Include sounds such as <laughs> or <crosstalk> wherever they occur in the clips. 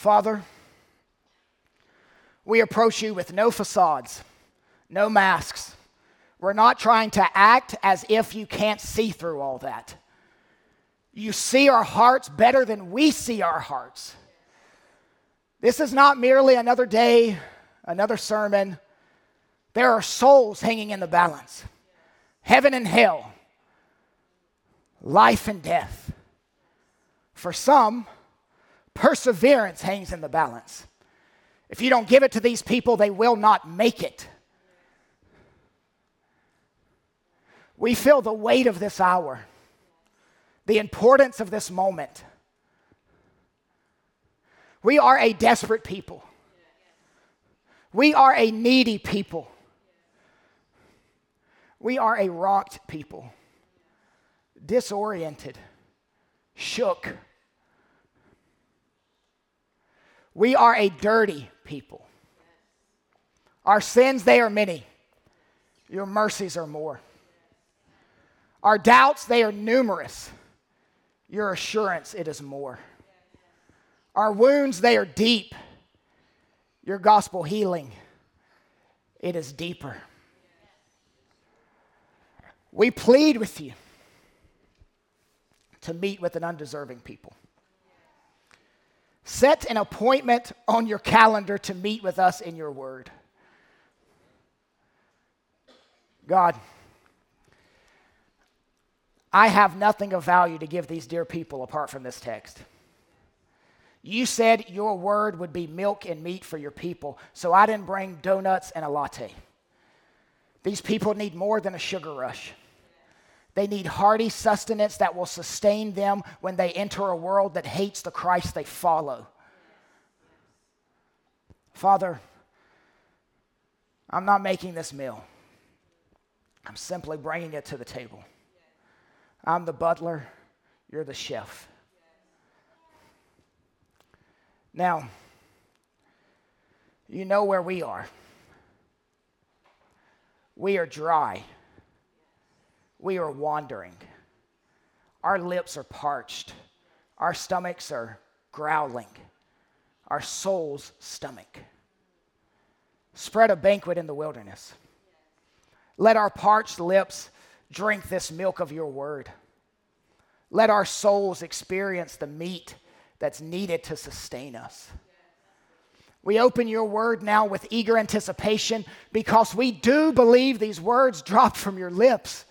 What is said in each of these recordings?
Father, we approach you with no facades, no masks. We're not trying to act as if you can't see through all that. You see our hearts better than we see our hearts. This is not merely another day, another sermon. There are souls hanging in the balance heaven and hell, life and death. For some, perseverance hangs in the balance. If you don't give it to these people, they will not make it. We feel the weight of this hour, the importance of this moment. We are a desperate people. We are a needy people. We are a rocked people, disoriented, shook. We are a dirty people. Our sins, they are many. Your mercies are more. Our doubts, they are numerous. Your assurance, it is more. Our wounds, they are deep. Your gospel healing, it is deeper. We plead with you to meet with an undeserving people. Set an appointment on your calendar to meet with us in your word. God, I have nothing of value to give these dear people apart from this text. You said your word would be milk and meat for your people, so I didn't bring donuts and a latte. These people need more than a sugar rush. They need hearty sustenance that will sustain them when they enter a world that hates the Christ they follow. Father, I'm not making this meal. I'm simply bringing it to the table. I'm the butler, you're the chef. Now, you know where we are. We are dry. We are wandering. Our lips are parched. Our stomachs are growling. Our soul's stomach. Spread a banquet in the wilderness. Let our parched lips drink this milk of your word. Let our souls experience the meat that's needed to sustain us. We open your word now with eager anticipation because we do believe these words dropped from your lips.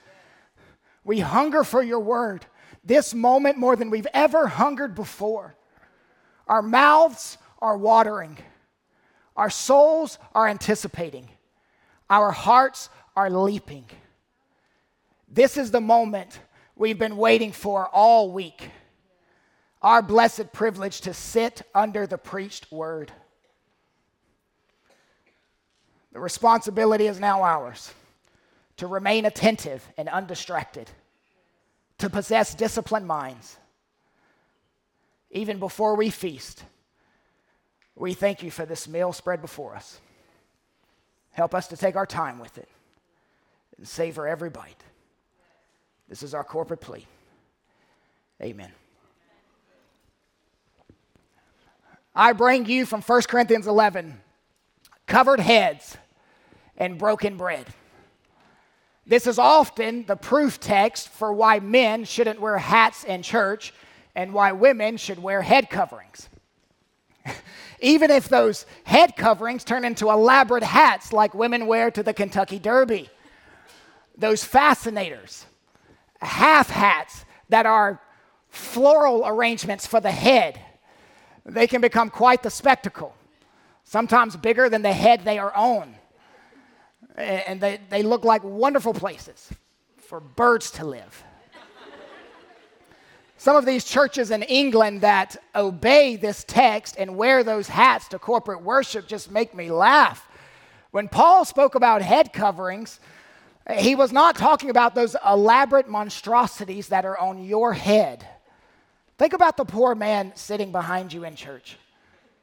We hunger for your word this moment more than we've ever hungered before. Our mouths are watering, our souls are anticipating, our hearts are leaping. This is the moment we've been waiting for all week. Our blessed privilege to sit under the preached word. The responsibility is now ours to remain attentive and undistracted, to possess disciplined minds. Even before we feast, we thank you for this meal spread before us. Help us to take our time with it and savor every bite. This is our corporate plea. Amen. I bring you from 1 Corinthians 11 covered heads and broken bread. This is often the proof text for why men shouldn't wear hats in church and why women should wear head coverings. <laughs> Even if those head coverings turn into elaborate hats like women wear to the Kentucky Derby, those fascinators half hats that are floral arrangements for the head. They can become quite the spectacle, sometimes bigger than the head they are on. And they, they look like wonderful places for birds to live. Some of these churches in England that obey this text and wear those hats to corporate worship just make me laugh. When Paul spoke about head coverings, he was not talking about those elaborate monstrosities that are on your head. Think about the poor man sitting behind you in church.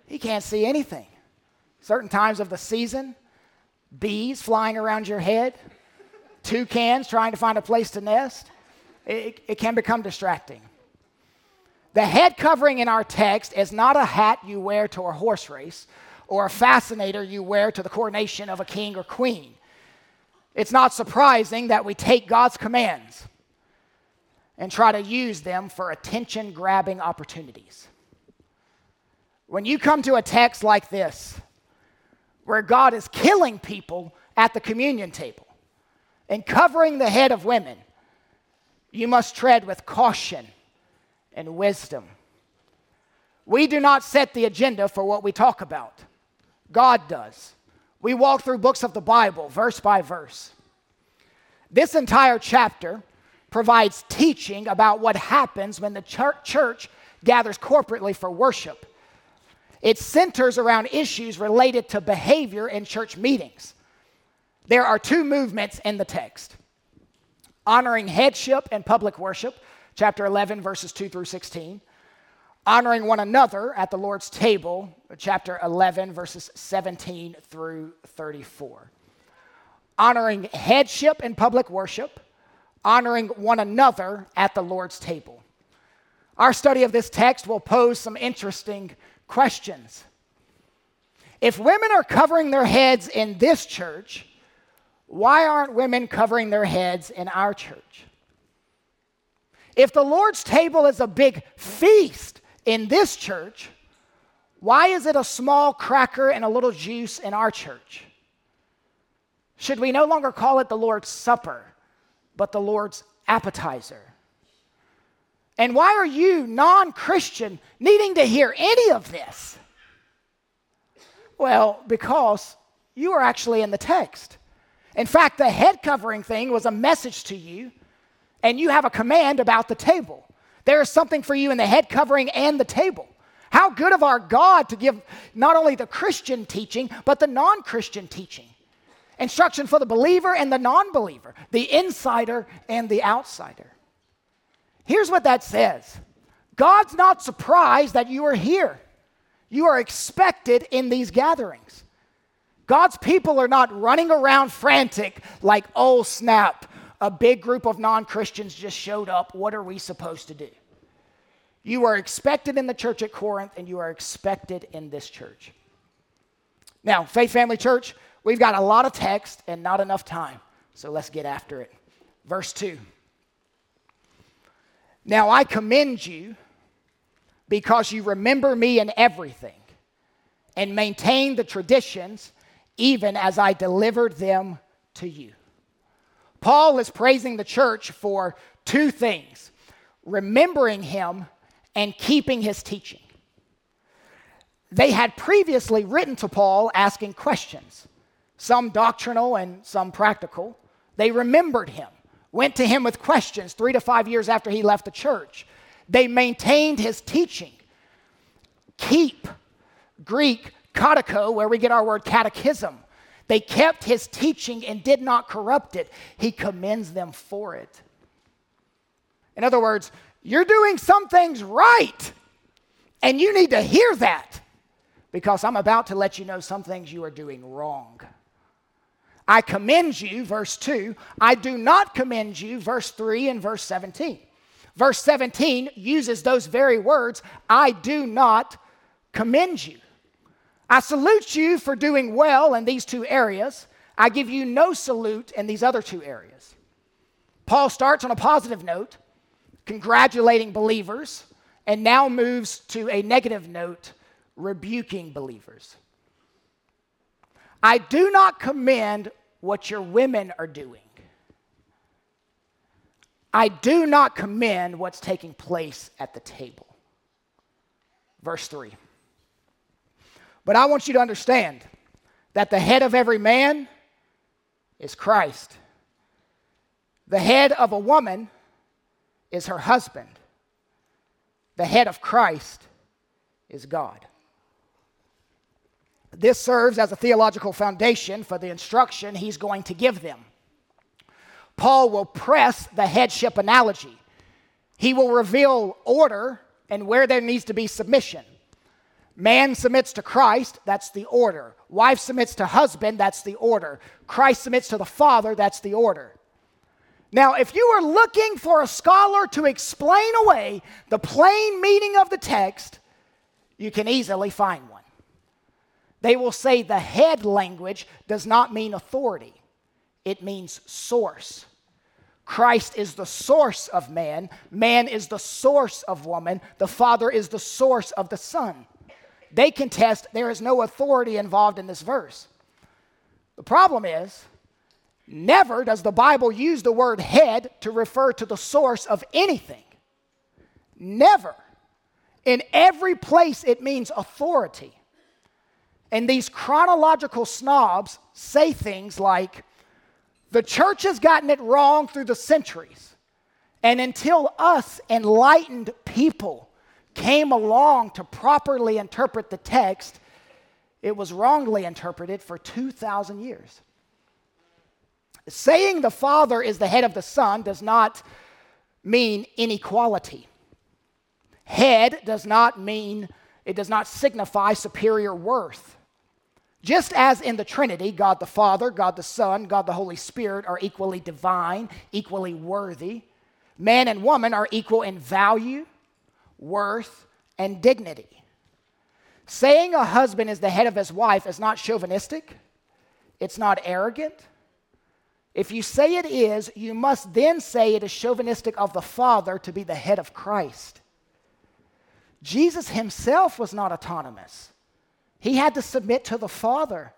He can't see anything. Certain times of the season, bees flying around your head, toucans trying to find a place to nest. It, it can become distracting. The head covering in our text is not a hat you wear to a horse race or a fascinator you wear to the coronation of a king or queen. It's not surprising that we take God's commands and try to use them for attention grabbing opportunities. When you come to a text like this, where God is killing people at the communion table and covering the head of women, you must tread with caution and wisdom. We do not set the agenda for what we talk about, God does. We walk through books of the Bible, verse by verse. This entire chapter provides teaching about what happens when the church gathers corporately for worship. It centers around issues related to behavior in church meetings. There are two movements in the text honoring headship and public worship, chapter 11, verses 2 through 16. Honoring one another at the Lord's table, chapter 11, verses 17 through 34. Honoring headship and public worship, honoring one another at the Lord's table. Our study of this text will pose some interesting questions. If women are covering their heads in this church, why aren't women covering their heads in our church? If the Lord's table is a big feast in this church, why is it a small cracker and a little juice in our church? Should we no longer call it the Lord's Supper, but the Lord's appetizer? And why are you, non Christian, needing to hear any of this? Well, because you are actually in the text. In fact, the head covering thing was a message to you and you have a command about the table. There is something for you in the head covering and the table. How good of our God to give not only the Christian teaching, but the non Christian teaching. Instruction for the believer and the non believer, the insider and the outsider. Here's what that says God's not surprised that you are here, you are expected in these gatherings. God's people are not running around frantic like, oh snap, a big group of non Christians just showed up. What are we supposed to do? You are expected in the church at Corinth, and you are expected in this church. Now, Faith Family Church, we've got a lot of text and not enough time, so let's get after it. Verse 2. Now I commend you because you remember me in everything and maintain the traditions even as I delivered them to you. Paul is praising the church for two things remembering him and keeping his teaching. They had previously written to Paul asking questions, some doctrinal and some practical. They remembered him, went to him with questions three to five years after he left the church. They maintained his teaching. Keep, Greek, kateko, where we get our word catechism. They kept his teaching and did not corrupt it. He commends them for it. In other words, you're doing some things right, and you need to hear that because I'm about to let you know some things you are doing wrong. I commend you, verse 2. I do not commend you, verse 3 and verse 17. Verse 17 uses those very words I do not commend you. I salute you for doing well in these two areas. I give you no salute in these other two areas. Paul starts on a positive note, congratulating believers, and now moves to a negative note, rebuking believers. I do not commend what your women are doing. I do not commend what's taking place at the table. Verse 3. But I want you to understand that the head of every man is Christ. The head of a woman is her husband. The head of Christ is God. This serves as a theological foundation for the instruction he's going to give them. Paul will press the headship analogy. He will reveal order and where there needs to be submission. Man submits to Christ, that's the order. Wife submits to husband, that's the order. Christ submits to the Father, that's the order. Now, if you are looking for a scholar to explain away the plain meaning of the text, you can easily find one. They will say the head language does not mean authority, it means source. Christ is the source of man, man is the source of woman, the Father is the source of the Son. They contest there is no authority involved in this verse. The problem is, never does the Bible use the word head to refer to the source of anything. Never. In every place, it means authority. And these chronological snobs say things like, the church has gotten it wrong through the centuries. And until us enlightened people came along to properly interpret the text, it was wrongly interpreted for 2,000 years. Saying the Father is the head of the Son does not mean inequality. Head does not mean, it does not signify superior worth. Just as in the Trinity, God the Father, God the Son, God the Holy Spirit are equally divine, equally worthy, man and woman are equal in value, worth, and dignity. Saying a husband is the head of his wife is not chauvinistic, it's not arrogant. If you say it is, you must then say it is chauvinistic of the Father to be the head of Christ. Jesus himself was not autonomous. He had to submit to the Father.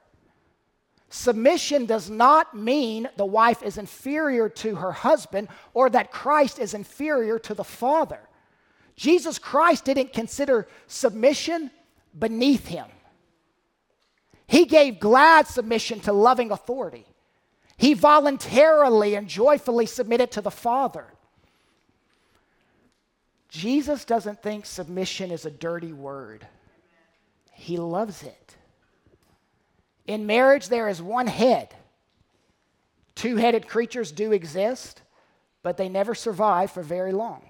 Submission does not mean the wife is inferior to her husband or that Christ is inferior to the Father. Jesus Christ didn't consider submission beneath him. He gave glad submission to loving authority. He voluntarily and joyfully submitted to the Father. Jesus doesn't think submission is a dirty word. He loves it. In marriage, there is one head. Two headed creatures do exist, but they never survive for very long.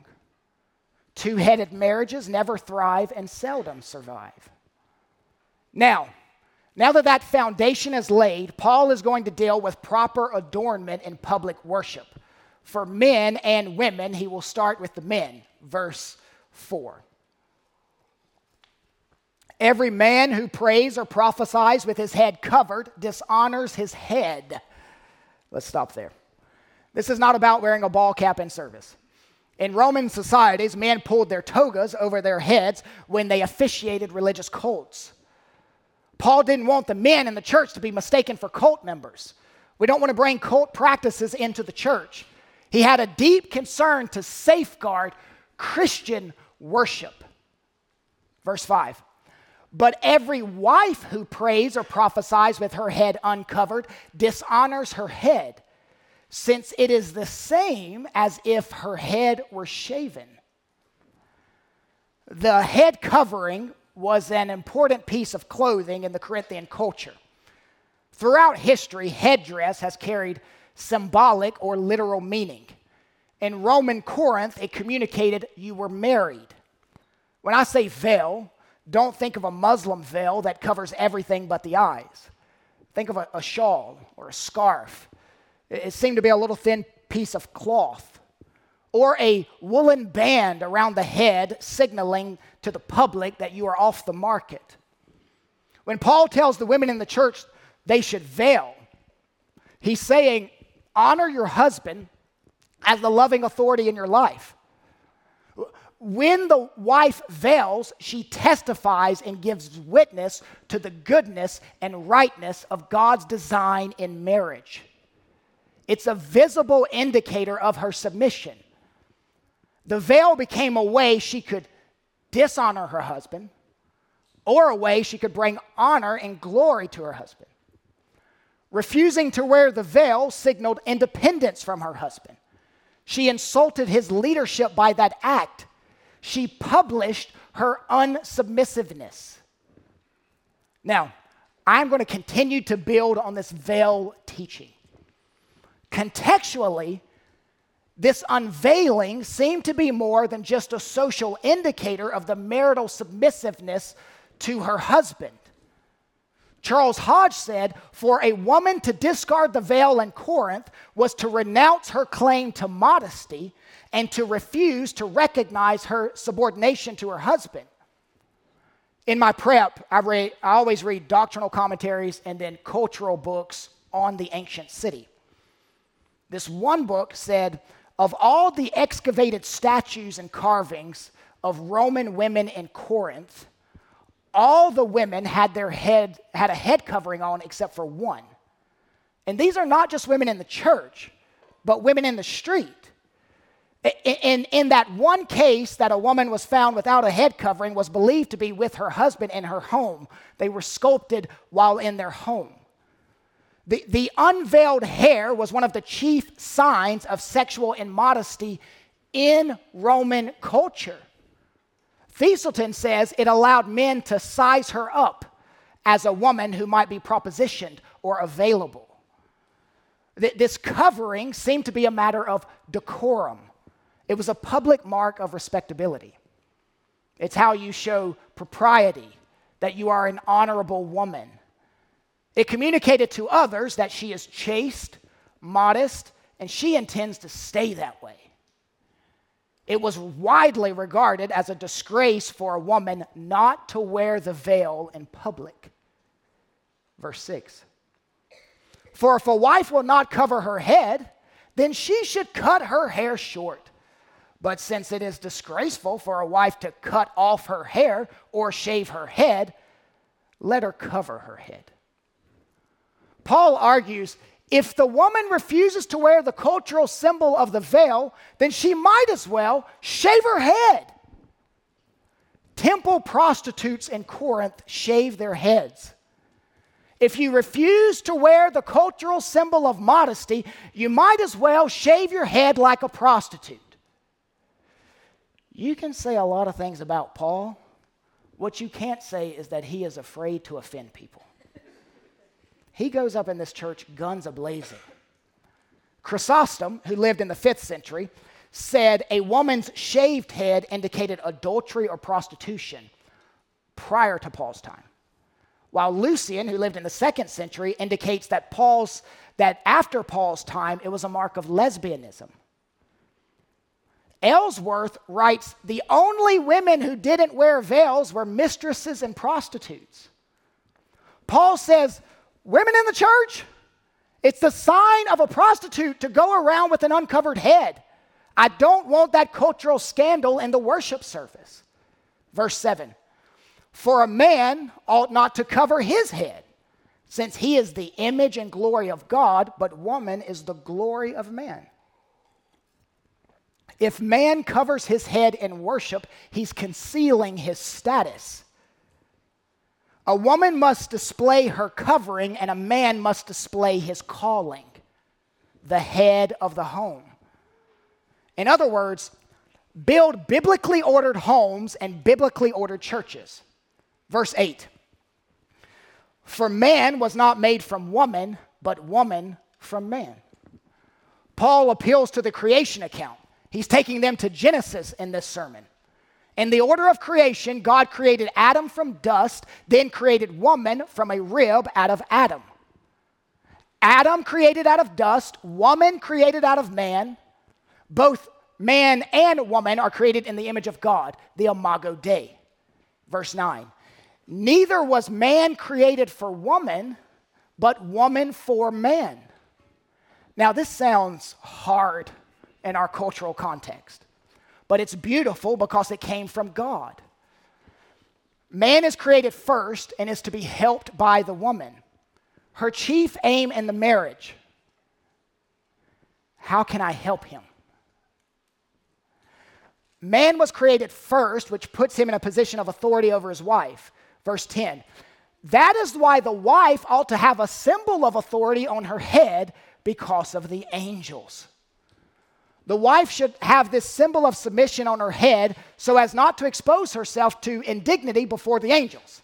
Two headed marriages never thrive and seldom survive. Now, now that that foundation is laid, Paul is going to deal with proper adornment in public worship. For men and women, he will start with the men, verse 4. Every man who prays or prophesies with his head covered dishonors his head. Let's stop there. This is not about wearing a ball cap in service. In Roman societies, men pulled their togas over their heads when they officiated religious cults. Paul didn't want the men in the church to be mistaken for cult members. We don't want to bring cult practices into the church. He had a deep concern to safeguard Christian worship. Verse 5 but every wife who prays or prophesies with her head uncovered dishonors her head, since it is the same as if her head were shaven. The head covering was an important piece of clothing in the Corinthian culture. Throughout history, headdress has carried symbolic or literal meaning. In Roman Corinth, it communicated you were married. When I say veil, don't think of a Muslim veil that covers everything but the eyes. Think of a, a shawl or a scarf. It, it seemed to be a little thin piece of cloth or a woolen band around the head, signaling to the public that you are off the market. When Paul tells the women in the church they should veil, he's saying, honor your husband as the loving authority in your life when the wife veils, she testifies and gives witness to the goodness and rightness of God's design in marriage. It's a visible indicator of her submission. The veil became a way she could dishonor her husband or a way she could bring honor and glory to her husband. Refusing to wear the veil signaled independence from her husband. She insulted his leadership by that act she published her unsubmissiveness. Now, I'm going to continue to build on this veil teaching. Contextually, this unveiling seemed to be more than just a social indicator of the marital submissiveness to her husband. Charles Hodge said, For a woman to discard the veil in Corinth was to renounce her claim to modesty and to refuse to recognize her subordination to her husband. In my prep, I, read, I always read doctrinal commentaries and then cultural books on the ancient city. This one book said, of all the excavated statues and carvings of Roman women in Corinth, all the women had their head had a head covering on except for one. And these are not just women in the church, but women in the street. In, in that one case that a woman was found without a head covering was believed to be with her husband in her home. They were sculpted while in their home. The, the unveiled hair was one of the chief signs of sexual immodesty in Roman culture. Thiselton says it allowed men to size her up as a woman who might be propositioned or available. This covering seemed to be a matter of decorum it was a public mark of respectability. It's how you show propriety, that you are an honorable woman. It communicated to others that she is chaste, modest, and she intends to stay that way. It was widely regarded as a disgrace for a woman not to wear the veil in public. Verse 6 For if a wife will not cover her head, then she should cut her hair short. But since it is disgraceful for a wife to cut off her hair or shave her head, let her cover her head. Paul argues if the woman refuses to wear the cultural symbol of the veil, then she might as well shave her head. Temple prostitutes in Corinth shave their heads. If you refuse to wear the cultural symbol of modesty, you might as well shave your head like a prostitute. You can say a lot of things about Paul. What you can't say is that he is afraid to offend people. He goes up in this church guns ablazing. Chrysostom, who lived in the fifth century, said a woman's shaved head indicated adultery or prostitution prior to Paul's time. While Lucian, who lived in the second century, indicates that Paul's that after Paul's time it was a mark of lesbianism. Ellsworth writes the only women who didn't wear veils were mistresses and prostitutes. Paul says, Women in the church, it's the sign of a prostitute to go around with an uncovered head. I don't want that cultural scandal in the worship service. Verse 7 For a man ought not to cover his head, since he is the image and glory of God, but woman is the glory of man. If man covers his head in worship, he's concealing his status. A woman must display her covering, and a man must display his calling, the head of the home. In other words, build biblically ordered homes and biblically ordered churches. Verse 8 For man was not made from woman, but woman from man. Paul appeals to the creation account. He's taking them to Genesis in this sermon. In the order of creation, God created Adam from dust, then created woman from a rib out of Adam. Adam created out of dust, woman created out of man. Both man and woman are created in the image of God, the imago Dei. Verse 9. Neither was man created for woman, but woman for man. Now, this sounds hard in our cultural context. But it's beautiful because it came from God. Man is created first and is to be helped by the woman. Her chief aim in the marriage how can I help him? Man was created first, which puts him in a position of authority over his wife. Verse 10 That is why the wife ought to have a symbol of authority on her head because of the angels. The wife should have this symbol of submission on her head so as not to expose herself to indignity before the angels.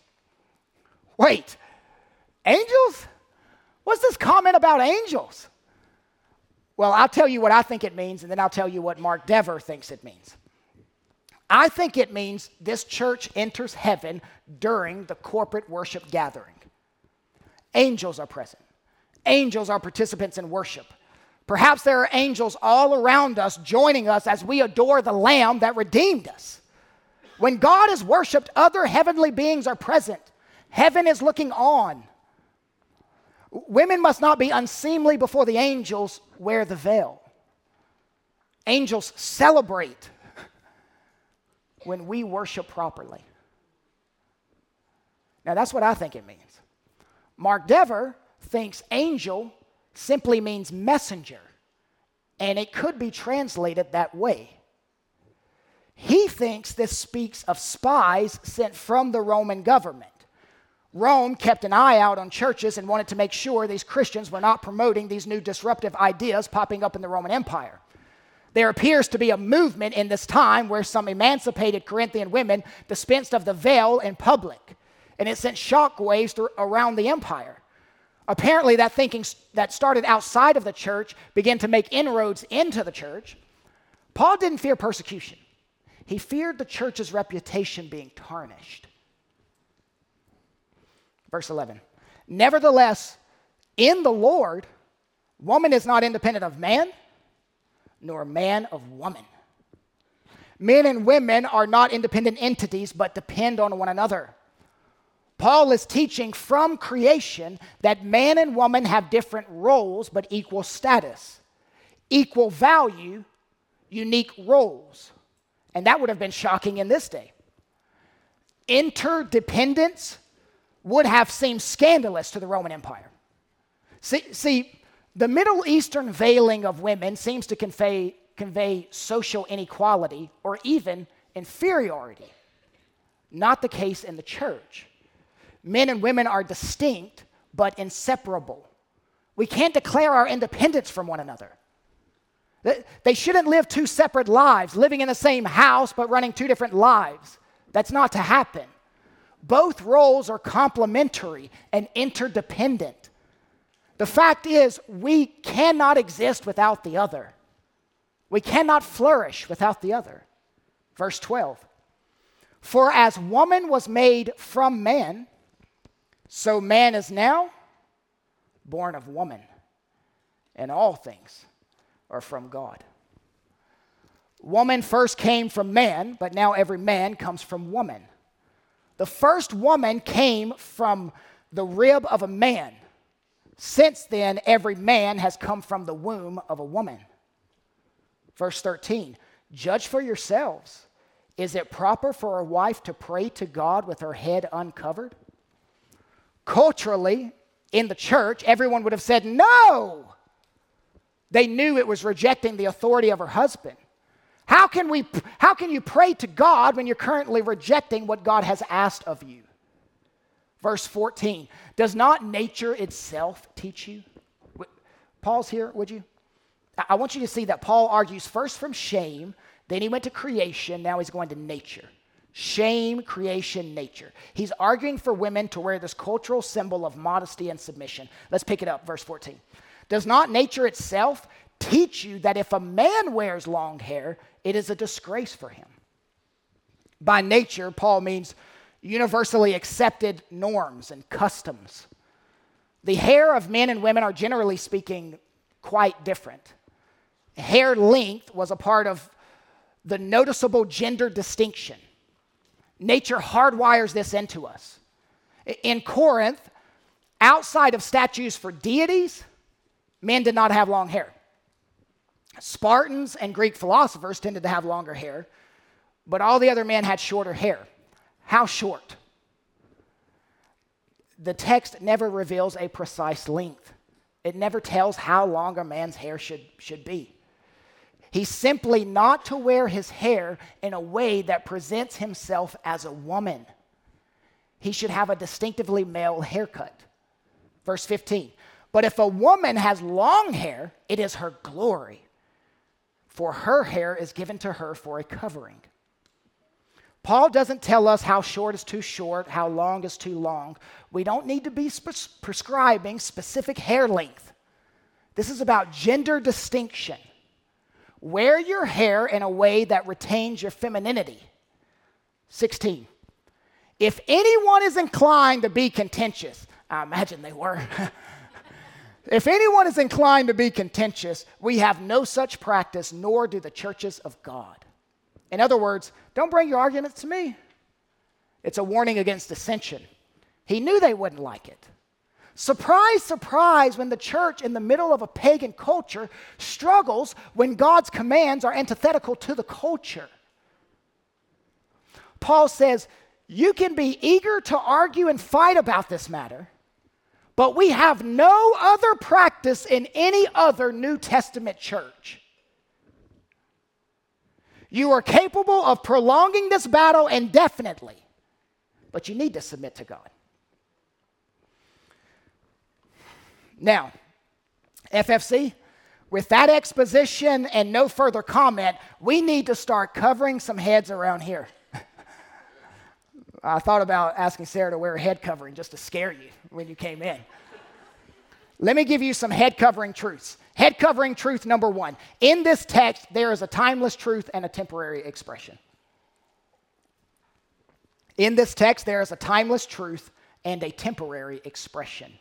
Wait, angels? What's this comment about angels? Well, I'll tell you what I think it means, and then I'll tell you what Mark Dever thinks it means. I think it means this church enters heaven during the corporate worship gathering. angels are present. Angels are participants in worship. Perhaps there are angels all around us joining us as we adore the Lamb that redeemed us. When God is worshiped, other heavenly beings are present. Heaven is looking on. Women must not be unseemly before the angels wear the veil. Angels celebrate when we worship properly. Now, that's what I think it means. Mark Dever thinks angel simply means messenger, and it could be translated that way. He thinks this speaks of spies sent from the Roman government. Rome kept an eye out on churches and wanted to make sure these Christians were not promoting these new disruptive ideas popping up in the Roman Empire. There appears to be a movement in this time where some emancipated Corinthian women dispensed of the veil in public, and it sent shockwaves around the empire. Apparently, that thinking that started outside of the church began to make inroads into the church. Paul didn't fear persecution, he feared the church's reputation being tarnished. Verse 11 Nevertheless, in the Lord, woman is not independent of man, nor man of woman. Men and women are not independent entities, but depend on one another. Paul is teaching from creation that man and woman have different roles but equal status, equal value, unique roles. And that would have been shocking in this day. Interdependence would have seemed scandalous to the Roman Empire. See, see the Middle Eastern veiling of women seems to convey, convey social inequality or even inferiority. Not the case in the church men and women are distinct but inseparable. We can't declare our independence from one another. They shouldn't live two separate lives, living in the same house but running two different lives. That's not to happen. Both roles are complementary and interdependent. The fact is, we cannot exist without the other. We cannot flourish without the other. Verse 12 For as woman was made from man, so man is now born of woman, and all things are from God. Woman first came from man, but now every man comes from woman. The first woman came from the rib of a man. Since then, every man has come from the womb of a woman. Verse 13 Judge for yourselves. Is it proper for a wife to pray to God with her head uncovered? Culturally, in the church, everyone would have said no. They knew it was rejecting the authority of her husband. How can, we, how can you pray to God when you're currently rejecting what God has asked of you? Verse 14 Does not nature itself teach you? Pause here, would you? I want you to see that Paul argues first from shame, then he went to creation, now he's going to nature shame, creation, nature. He's arguing for women to wear this cultural symbol of modesty and submission. Let's pick it up, verse 14. Does not nature itself teach you that if a man wears long hair, it is a disgrace for him? By nature, Paul means universally accepted norms and customs. The hair of men and women are generally speaking quite different. Hair length was a part of the noticeable gender distinction. Nature hardwires this into us. In Corinth, outside of statues for deities, men did not have long hair. Spartans and Greek philosophers tended to have longer hair, but all the other men had shorter hair. How short? The text never reveals a precise length. It never tells how long a man's hair should, should be. He's simply not to wear his hair in a way that presents himself as a woman. He should have a distinctively male haircut. Verse 15. But if a woman has long hair, it is her glory, for her hair is given to her for a covering. Paul doesn't tell us how short is too short, how long is too long. We don't need to be prescribing specific hair length. This is about gender distinction. Wear your hair in a way that retains your femininity. 16. If anyone is inclined to be contentious, I imagine they were. <laughs> if anyone is inclined to be contentious, we have no such practice, nor do the churches of God. In other words, don't bring your arguments to me. It's a warning against dissension. He knew they wouldn't like it. Surprise, surprise, when the church in the middle of a pagan culture struggles when God's commands are antithetical to the culture. Paul says, You can be eager to argue and fight about this matter, but we have no other practice in any other New Testament church. You are capable of prolonging this battle indefinitely, but you need to submit to God. Now, FFC, with that exposition and no further comment, we need to start covering some heads around here. <laughs> I thought about asking Sarah to wear a head covering just to scare you when you came in. Let me give you some head covering truths. Head covering truth number one. In this text, there is a timeless truth and a temporary expression. In this text, there is a timeless truth and a temporary expression.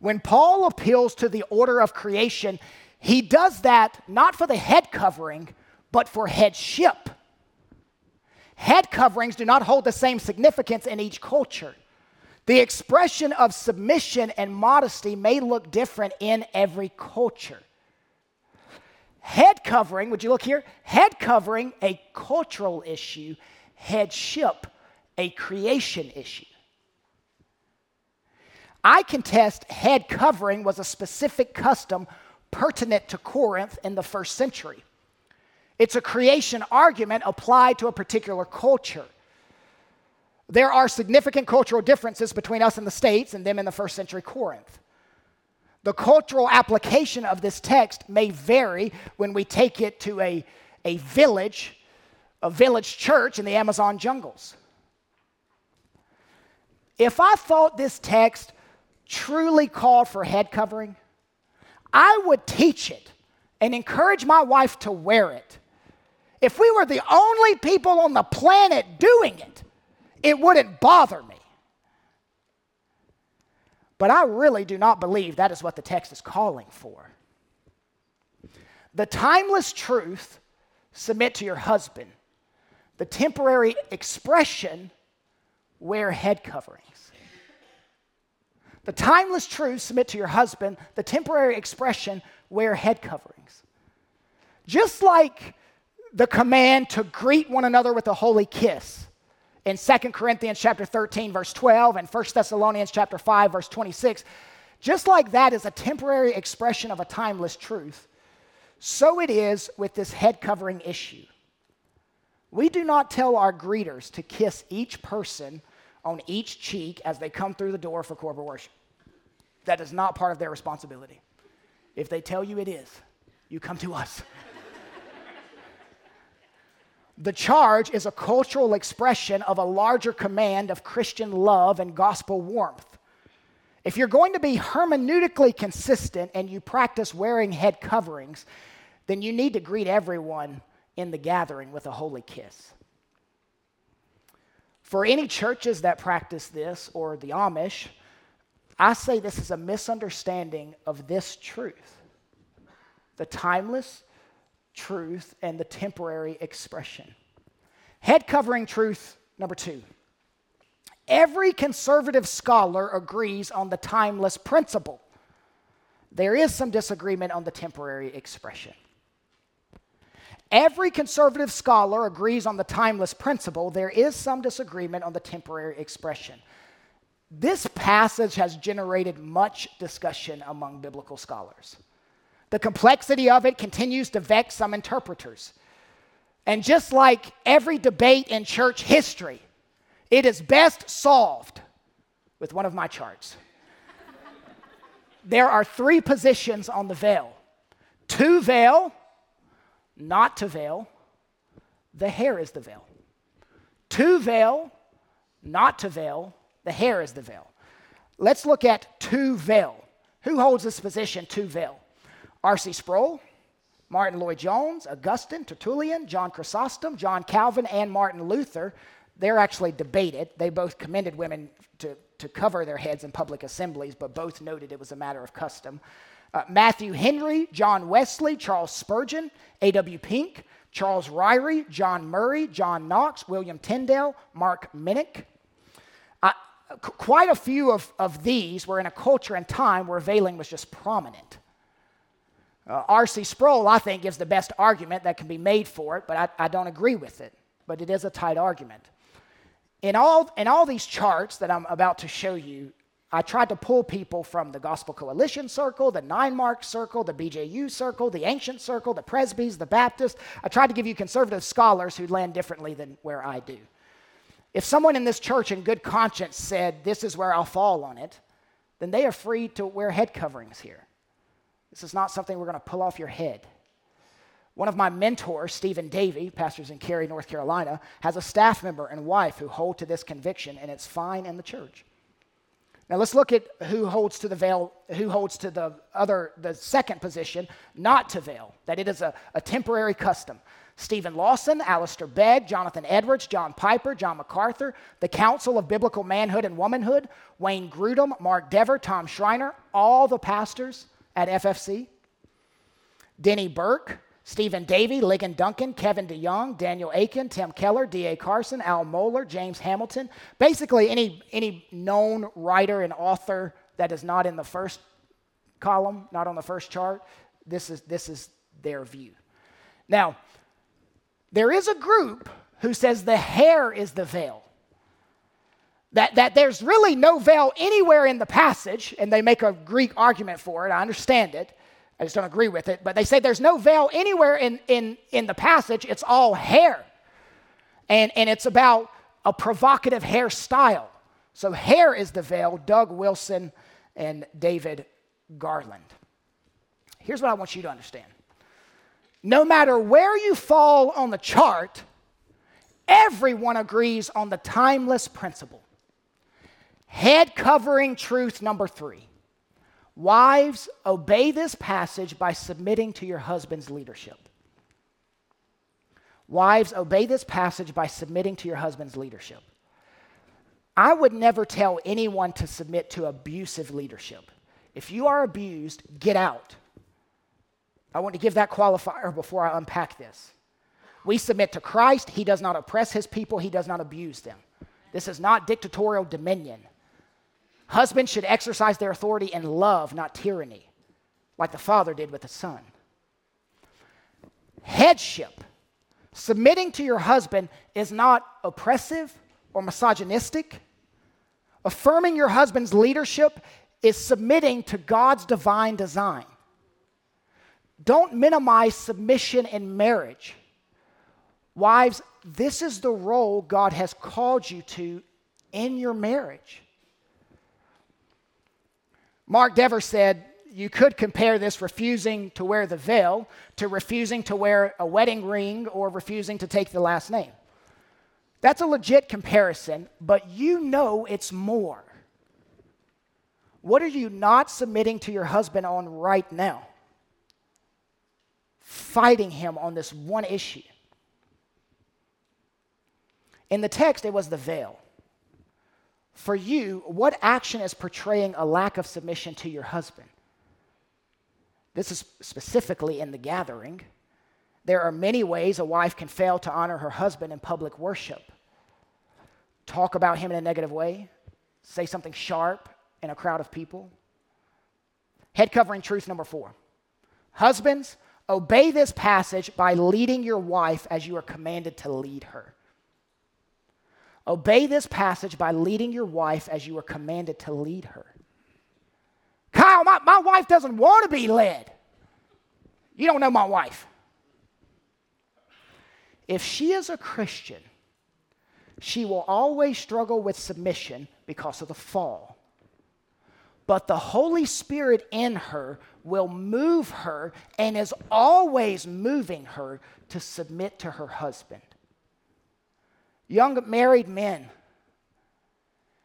When Paul appeals to the order of creation, he does that not for the head covering, but for headship. Head coverings do not hold the same significance in each culture. The expression of submission and modesty may look different in every culture. Head covering, would you look here? Head covering, a cultural issue, headship, a creation issue. I contest head covering was a specific custom pertinent to Corinth in the first century. It's a creation argument applied to a particular culture. There are significant cultural differences between us and the States and them in the first century Corinth. The cultural application of this text may vary when we take it to a, a village, a village church in the Amazon jungles. If I thought this text truly called for head covering, I would teach it and encourage my wife to wear it. If we were the only people on the planet doing it, it wouldn't bother me. But I really do not believe that is what the text is calling for. The timeless truth, submit to your husband. The temporary expression, wear head coverings. The timeless truth, submit to your husband. The temporary expression, wear head coverings. Just like the command to greet one another with a holy kiss in 2 Corinthians chapter 13 verse 12 and 1 Thessalonians chapter 5 verse 26 just like that is a temporary expression of a timeless truth so it is with this head covering issue we do not tell our greeters to kiss each person on each cheek as they come through the door for corporate worship that is not part of their responsibility. If they tell you it is, you come to us. <laughs> the charge is a cultural expression of a larger command of Christian love and gospel warmth. If you're going to be hermeneutically consistent and you practice wearing head coverings, then you need to greet everyone in the gathering with a holy kiss. For any churches that practice this, or the Amish, I say this is a misunderstanding of this truth the timeless truth and the temporary expression. Head covering truth number two. Every conservative scholar agrees on the timeless principle. There is some disagreement on the temporary expression. Every conservative scholar agrees on the timeless principle. There is some disagreement on the temporary expression. This passage has generated much discussion among biblical scholars. The complexity of it continues to vex some interpreters. And just like every debate in church history, it is best solved with one of my charts. there are three positions on the veil to veil, not to veil, the hair is the veil. To veil, not to veil, the hair is the veil. Let's look at to veil. Who holds this position, to veil? R.C. Sproul, Martyn Lloyd-Jones, Augustine, Tertullian, John Chrysostom, John Calvin, and Martin Luther. They're actually debated. They both commended women to, to cover their heads in public assemblies, but both noted it was a matter of custom. Uh, Matthew Henry, John Wesley, Charles Spurgeon, A.W. Pink, Charles Ryrie, John Murray, John Knox, William Tyndale, Mark Minnick. Quite a few of, of these were in a culture and time where veiling was just prominent. Uh, R.C. Sproul, I think, gives the best argument that can be made for it, but I, I don't agree with it. But it is a tight argument. In all, in all these charts that I'm about to show you, I tried to pull people from the Gospel Coalition Circle, the Nine Mark Circle, the BJU Circle, the Ancient Circle, the Presbys, the Baptists. I tried to give you conservative scholars who land differently than where I do. If someone in this church in good conscience said, This is where I'll fall on it, then they are free to wear head coverings here. This is not something we're going to pull off your head. One of my mentors, Stephen Davey, pastors in Cary, North Carolina, has a staff member and wife who hold to this conviction, and it's fine in the church. Now let's look at who holds to the veil, who holds to the other, the second position, not to veil, that it is a, a temporary custom. Steven Lawson, Alistair Begg, Jonathan Edwards, John Piper, John MacArthur, the Council of Biblical Manhood and Womanhood, Wayne Grudem, Mark Dever, Tom Schreiner, all the pastors at FFC. Denny Burk, Stephen Davey, Ligon Duncan, Kevin DeYoung, Daniel Akin, Tim Keller, D.A. Carson, Al Mohler, James Hamilton. Basically, any, any known writer and author that is not in the first column, not on the first chart, this is, this is their view. Now, there is a group who says the hair is the veil. That, that there's really no veil anywhere in the passage, and they make a Greek argument for it. I understand it. I just don't agree with it. But they say there's no veil anywhere in, in, in the passage, it's all hair. And, and it's about a provocative hairstyle. So, hair is the veil, Doug Wilson and David Garland. Here's what I want you to understand no matter where you fall on the chart, everyone agrees on the timeless principle. Head covering truth number three Wives, obey this passage by submitting to your husband's leadership. Wives, obey this passage by submitting to your husband's leadership. I would never tell anyone to submit to abusive leadership. If you are abused, get out. I want to give that qualifier before I unpack this. We submit to Christ. He does not oppress his people, he does not abuse them. This is not dictatorial dominion. Husbands should exercise their authority in love, not tyranny, like the father did with the son. Headship, submitting to your husband, is not oppressive or misogynistic. Affirming your husband's leadership is submitting to God's divine design. Don't minimize submission in marriage. Wives, this is the role God has called you to in your marriage. Mark Dever said, you could compare this refusing to wear the veil to refusing to wear a wedding ring or refusing to take the last name. That's a legit comparison, but you know it's more. What are you not submitting to your husband on right now? Fighting him on this one issue. In the text, it was the veil for you, what action is portraying a lack of submission to your husband? This is specifically in the gathering. There are many ways a wife can fail to honor her husband in public worship. Talk about him in a negative way, say something sharp in a crowd of people. Head covering truth number four. Husbands, obey this passage by leading your wife as you are commanded to lead her. Obey this passage by leading your wife as you are commanded to lead her. Kyle, my, my wife doesn't want to be led. You don't know my wife. If she is a Christian, she will always struggle with submission because of the fall. But the Holy Spirit in her will move her and is always moving her to submit to her husband. Young married men,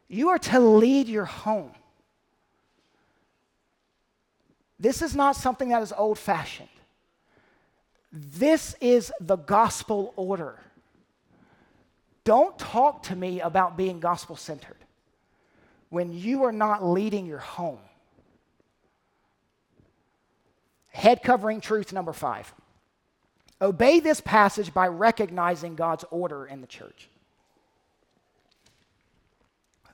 you are to lead your home. This is not something that is old fashioned. This is the gospel order. Don't talk to me about being gospel centered when you are not leading your home. Head covering truth number five. Obey this passage by recognizing God's order in the church.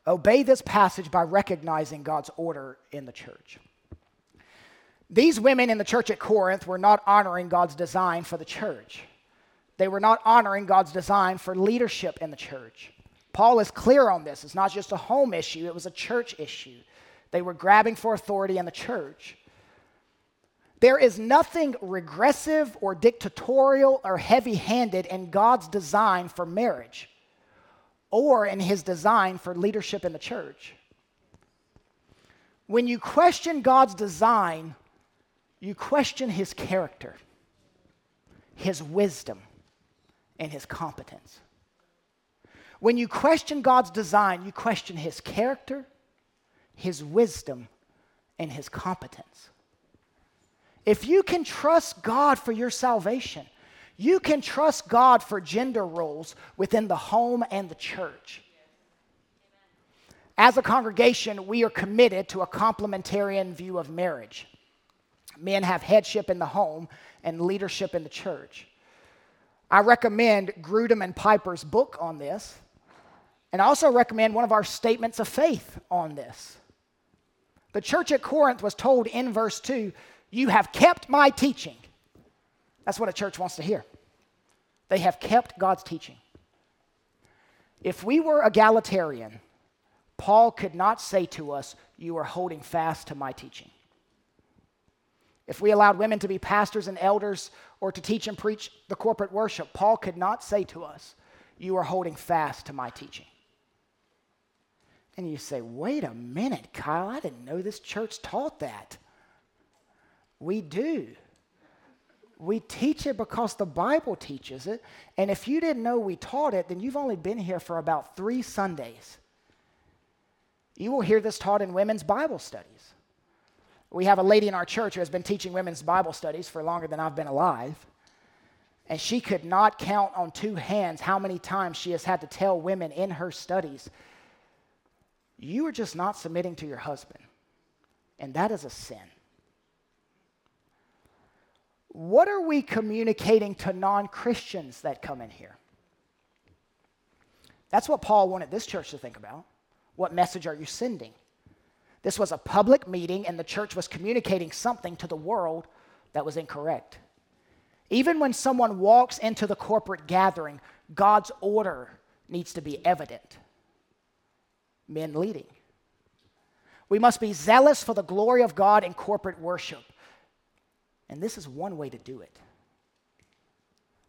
Obey this passage by recognizing God's order in the church. These women in the church at Corinth were not honoring God's design for the church. They were not honoring God's design for leadership in the church. Paul is clear on this. It's not just a home issue, it was a church issue. They were grabbing for authority in the church. There is nothing regressive or dictatorial or heavy handed in God's design for marriage or in his design for leadership in the church. When you question God's design, you question his character, his wisdom, and his competence. When you question God's design, you question his character, his wisdom, and his competence. If you can trust God for your salvation, you can trust God for gender roles within the home and the church. As a congregation, we are committed to a complementarian view of marriage. Men have headship in the home and leadership in the church. I recommend Grudem and Piper's book on this, and I also recommend one of our statements of faith on this. The church at Corinth was told in verse 2 You have kept my teaching. That's what a church wants to hear. They have kept God's teaching. If we were egalitarian, Paul could not say to us, You are holding fast to my teaching. If we allowed women to be pastors and elders or to teach and preach the corporate worship, Paul could not say to us, You are holding fast to my teaching. And you say, Wait a minute, Kyle, I didn't know this church taught that. We do. We teach it because the Bible teaches it. And if you didn't know we taught it, then you've only been here for about three Sundays. You will hear this taught in women's Bible studies. We have a lady in our church who has been teaching women's Bible studies for longer than I've been alive. And she could not count on two hands how many times she has had to tell women in her studies, You are just not submitting to your husband. And that is a sin what are we communicating to non Christians that come in here? That's what Paul wanted this church to think about. What message are you sending? This was a public meeting, and the church was communicating something to the world that was incorrect. Even when someone walks into the corporate gathering, God's order needs to be evident. Men leading. We must be zealous for the glory of God in corporate worship. And this is one way to do it.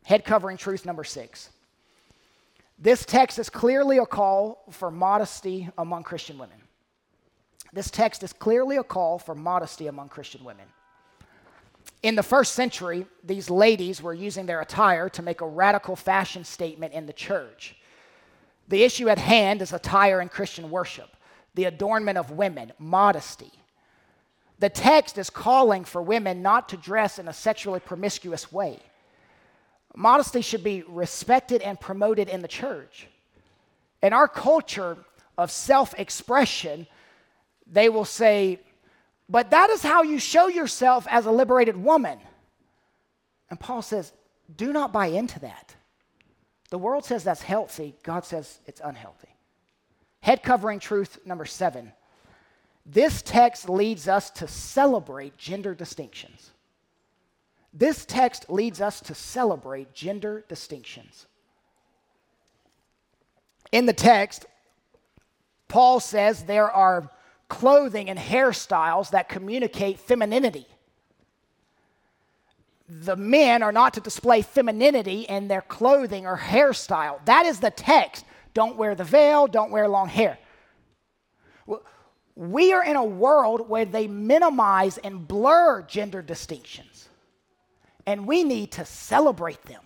Head covering truth number six. This text is clearly a call for modesty among Christian women. This text is clearly a call for modesty among Christian women. In the first century, these ladies were using their attire to make a radical fashion statement in the church. The issue at hand is attire in Christian worship, the adornment of women, modesty. The text is calling for women not to dress in a sexually promiscuous way. Modesty should be respected and promoted in the church. In our culture of self expression, they will say, but that is how you show yourself as a liberated woman. And Paul says, do not buy into that. The world says that's healthy, God says it's unhealthy. Head covering truth number seven this text leads us to celebrate gender distinctions. This text leads us to celebrate gender distinctions. In the text, Paul says there are clothing and hairstyles that communicate femininity. The men are not to display femininity in their clothing or hairstyle. That is the text. Don't wear the veil, don't wear long hair. We are in a world where they minimize and blur gender distinctions, and we need to celebrate them.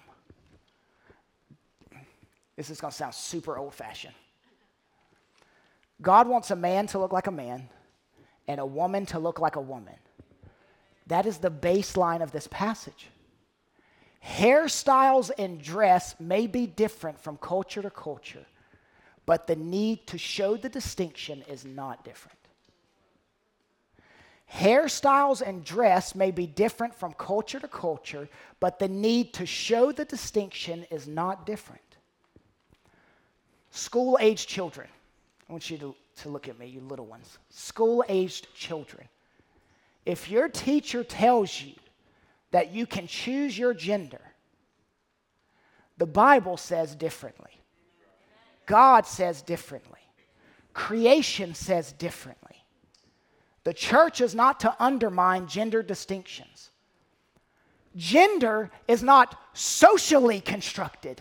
This is going to sound super old fashioned. God wants a man to look like a man and a woman to look like a woman. That is the baseline of this passage. Hairstyles and dress may be different from culture to culture, but the need to show the distinction is not different. Hairstyles and dress may be different from culture to culture, but the need to show the distinction is not different. School aged children. I want you to, to look at me, you little ones. School aged children. If your teacher tells you that you can choose your gender, the Bible says differently. God says differently. Creation says differently. The church is not to undermine gender distinctions. Gender is not socially constructed,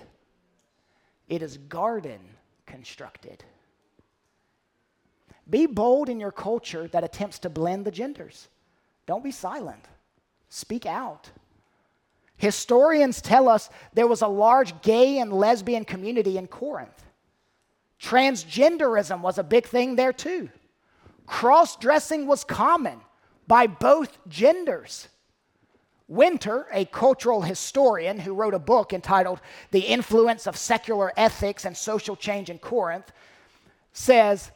it is garden constructed. Be bold in your culture that attempts to blend the genders. Don't be silent, speak out. Historians tell us there was a large gay and lesbian community in Corinth. Transgenderism was a big thing there too. Cross dressing was common by both genders. Winter, a cultural historian who wrote a book entitled The Influence of Secular Ethics and Social Change in Corinth, says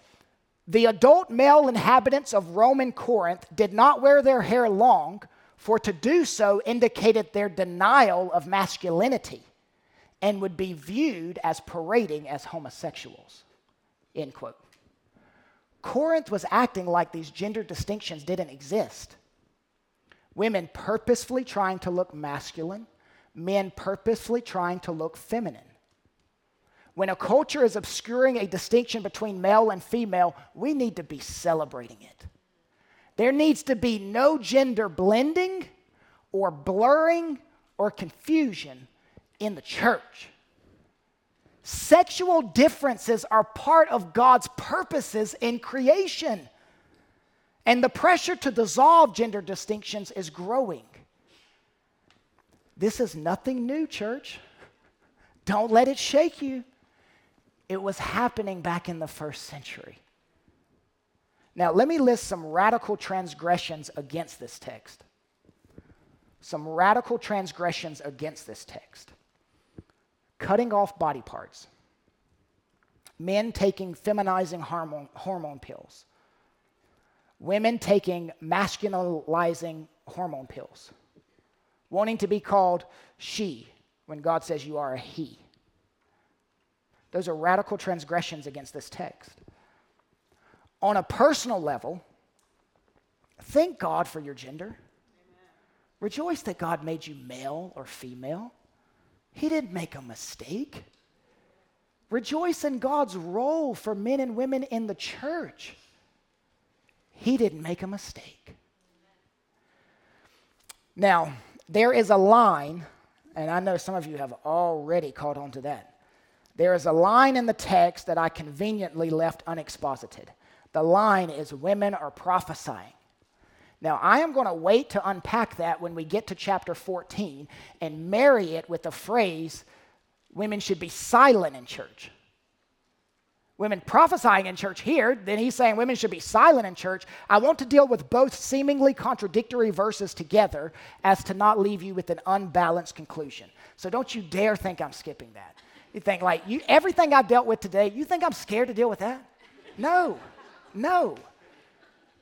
the adult male inhabitants of Roman Corinth did not wear their hair long, for to do so indicated their denial of masculinity and would be viewed as parading as homosexuals. End quote. Corinth was acting like these gender distinctions didn't exist. Women purposefully trying to look masculine, men purposefully trying to look feminine. When a culture is obscuring a distinction between male and female, we need to be celebrating it. There needs to be no gender blending or blurring or confusion in the church. Sexual differences are part of God's purposes in creation. And the pressure to dissolve gender distinctions is growing. This is nothing new, church. Don't let it shake you. It was happening back in the first century. Now, let me list some radical transgressions against this text. Some radical transgressions against this text cutting off body parts, men taking feminizing hormone, hormone pills, women taking masculinizing hormone pills, wanting to be called she when God says you are a he. Those are radical transgressions against this text. On a personal level, thank God for your gender. Amen. Rejoice that God made you male or female. He didn't make a mistake. Rejoice in God's role for men and women in the church. He didn't make a mistake. Now, there is a line, and I know some of you have already caught on to that. There is a line in the text that I conveniently left unexposited. The line is women are prophesying. Now, I am going to wait to unpack that when we get to chapter 14 and marry it with the phrase women should be silent in church. Women prophesying in church here, then he's saying women should be silent in church. I want to deal with both seemingly contradictory verses together as to not leave you with an unbalanced conclusion. So don't you dare think I'm skipping that. You think, like, you, everything I've dealt with today, you think I'm scared to deal with that? No, no.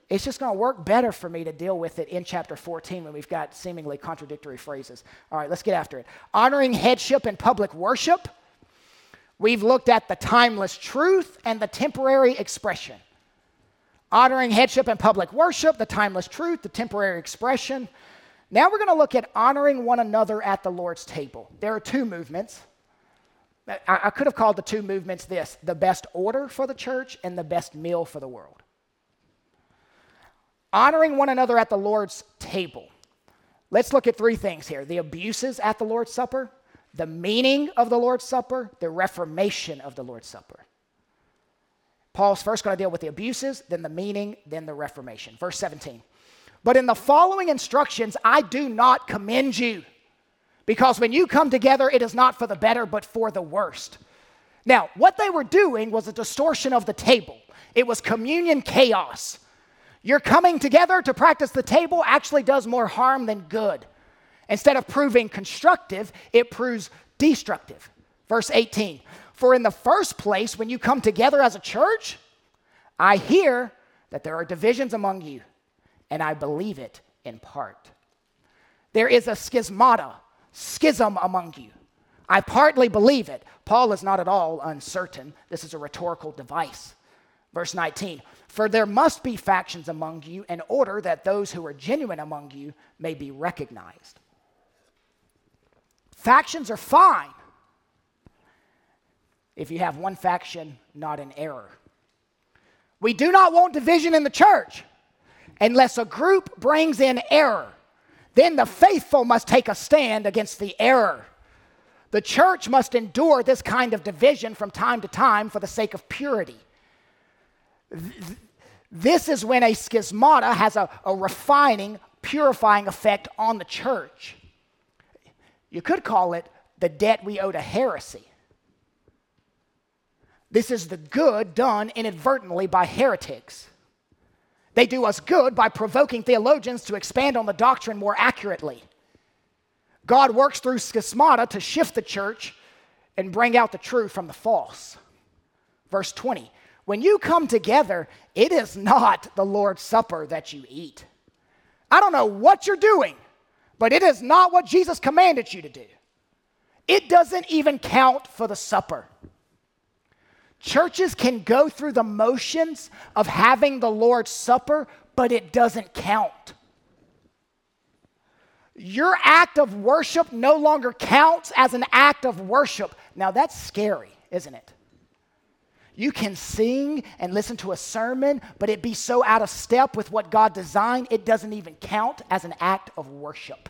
It's just going to work better for me to deal with it in chapter 14 when we've got seemingly contradictory phrases. All right, let's get after it. Honoring headship in public worship. We've looked at the timeless truth and the temporary expression. Honoring headship in public worship, the timeless truth, the temporary expression. Now we're going to look at honoring one another at the Lord's table. There are two movements. I, I could have called the two movements this the best order for the church and the best meal for the world honoring one another at the Lord's table. Let's look at three things here the abuses at the Lord's Supper, the meaning of the Lord's Supper, the reformation of the Lord's Supper. Paul's first going to deal with the abuses, then the meaning, then the reformation. Verse 17. But in the following instructions, I do not commend you, because when you come together, it is not for the better, but for the worst. Now, what they were doing was a distortion of the table, it was communion chaos. Your coming together to practice the table actually does more harm than good. Instead of proving constructive, it proves destructive. Verse 18 For in the first place, when you come together as a church, I hear that there are divisions among you, and I believe it in part. There is a schismata, schism among you. I partly believe it. Paul is not at all uncertain. This is a rhetorical device. Verse 19 For there must be factions among you in order that those who are genuine among you may be recognized. Factions are fine if you have one faction not in error. We do not want division in the church unless a group brings in error. Then the faithful must take a stand against the error. The church must endure this kind of division from time to time for the sake of purity. This is when a schismata has a, a refining, purifying effect on the church. You could call it the debt we owe to heresy. This is the good done inadvertently by heretics. They do us good by provoking theologians to expand on the doctrine more accurately. God works through schismata to shift the church and bring out the truth from the false. Verse 20 When you come together, it is not the Lord's Supper that you eat. I don't know what you're doing, but it is not what Jesus commanded you to do. It doesn't even count for the supper. Churches can go through the motions of having the Lord's Supper, but it doesn't count. Your act of worship no longer counts as an act of worship. Now, that's scary, isn't it? You can sing and listen to a sermon, but it be so out of step with what God designed, it doesn't even count as an act of worship.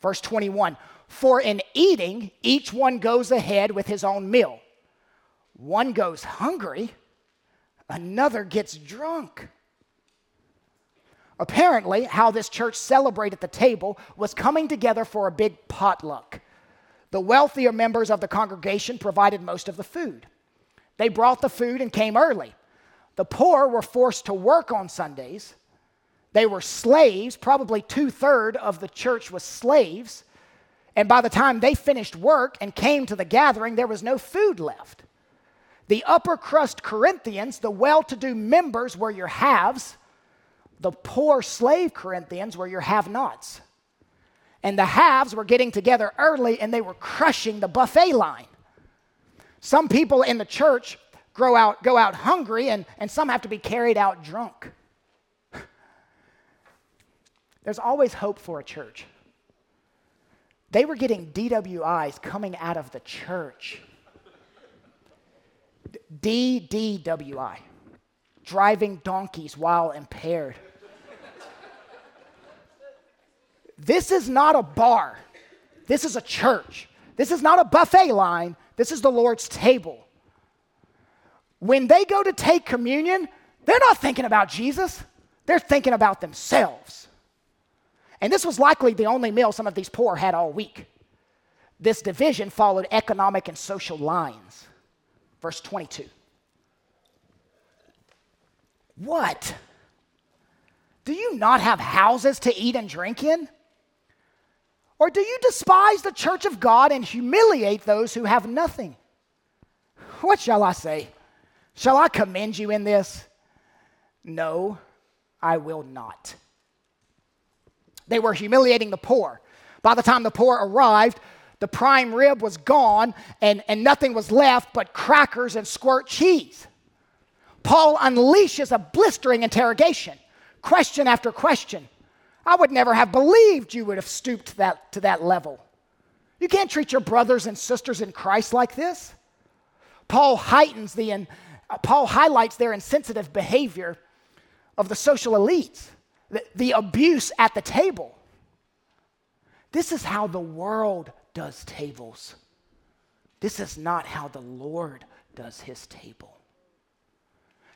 Verse 21 For in eating, each one goes ahead with his own meal. One goes hungry, another gets drunk. Apparently, how this church celebrated the table was coming together for a big potluck. The wealthier members of the congregation provided most of the food. They brought the food and came early. The poor were forced to work on Sundays. They were slaves, probably two thirds of the church was slaves. And by the time they finished work and came to the gathering, there was no food left. The upper crust Corinthians, the well to do members, were your haves. The poor slave Corinthians were your have nots. And the haves were getting together early and they were crushing the buffet line. Some people in the church grow out, go out hungry, and, and some have to be carried out drunk. <laughs> There's always hope for a church. They were getting DWIs coming out of the church. DDWI, driving donkeys while impaired. this is not a bar. This is a church. This is not a buffet line. This is the Lord's table. When they go to take communion, they're not thinking about Jesus, they're thinking about themselves. And this was likely the only meal some of these poor had all week. This division followed economic and social lines. Verse 22. What? Do you not have houses to eat and drink in? Or do you despise the church of God and humiliate those who have nothing? What shall I say? Shall I commend you in this? No, I will not. They were humiliating the poor. By the time the poor arrived, the prime rib was gone and, and nothing was left but crackers and squirt cheese. Paul unleashes a blistering interrogation, question after question. I would never have believed you would have stooped to that, to that level. You can't treat your brothers and sisters in Christ like this. Paul heightens the, uh, Paul highlights their insensitive behavior of the social elites, the, the abuse at the table. This is how the world does tables. This is not how the Lord does his table.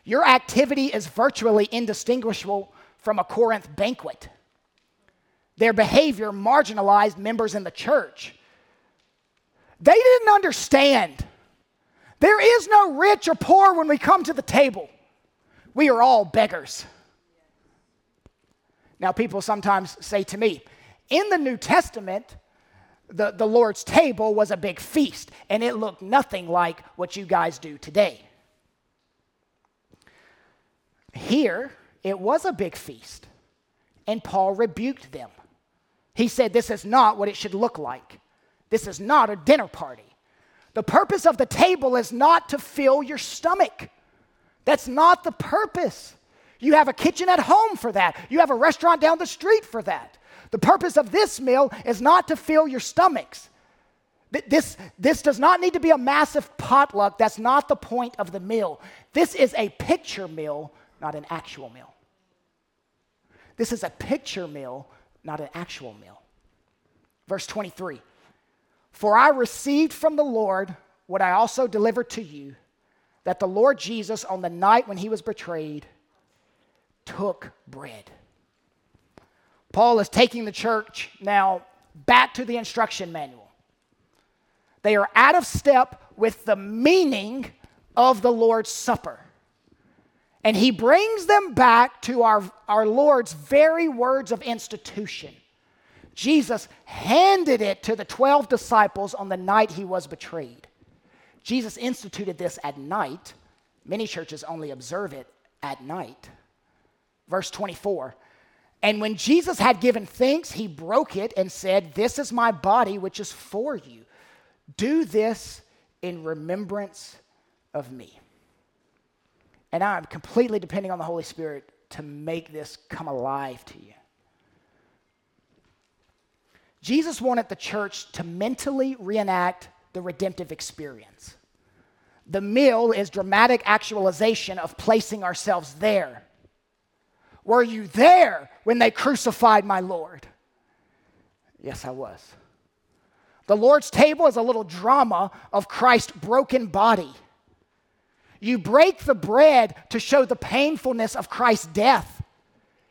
Your activity is virtually indistinguishable from a Corinth banquet. Their behavior marginalized members in the church. They didn't understand. There is no rich or poor when we come to the table. We are all beggars. Now, people sometimes say to me, In the New Testament, the, the Lord's table was a big feast, and it looked nothing like what you guys do today. Here, it was a big feast, and Paul rebuked them. He said, This is not what it should look like. This is not a dinner party. The purpose of the table is not to fill your stomach. That's not the purpose. You have a kitchen at home for that, you have a restaurant down the street for that. The purpose of this meal is not to fill your stomachs. This, this does not need to be a massive potluck. That's not the point of the meal. This is a picture meal, not an actual meal. This is a picture meal, not an actual meal. Verse 23 For I received from the Lord what I also delivered to you that the Lord Jesus, on the night when he was betrayed, took bread. Paul is taking the church now back to the instruction manual. They are out of step with the meaning of the Lord's Supper. And he brings them back to our, our Lord's very words of institution. Jesus handed it to the 12 disciples on the night he was betrayed. Jesus instituted this at night. Many churches only observe it at night. Verse 24 And when Jesus had given thanks, he broke it and said, This is my body, which is for you. Do this in remembrance of me. And I'm completely depending on the Holy Spirit to make this come alive to you. Jesus wanted the church to mentally reenact the redemptive experience. The meal is dramatic actualization of placing ourselves there. Were you there when they crucified my Lord? Yes, I was. The Lord's table is a little drama of Christ's broken body you break the bread to show the painfulness of Christ's death.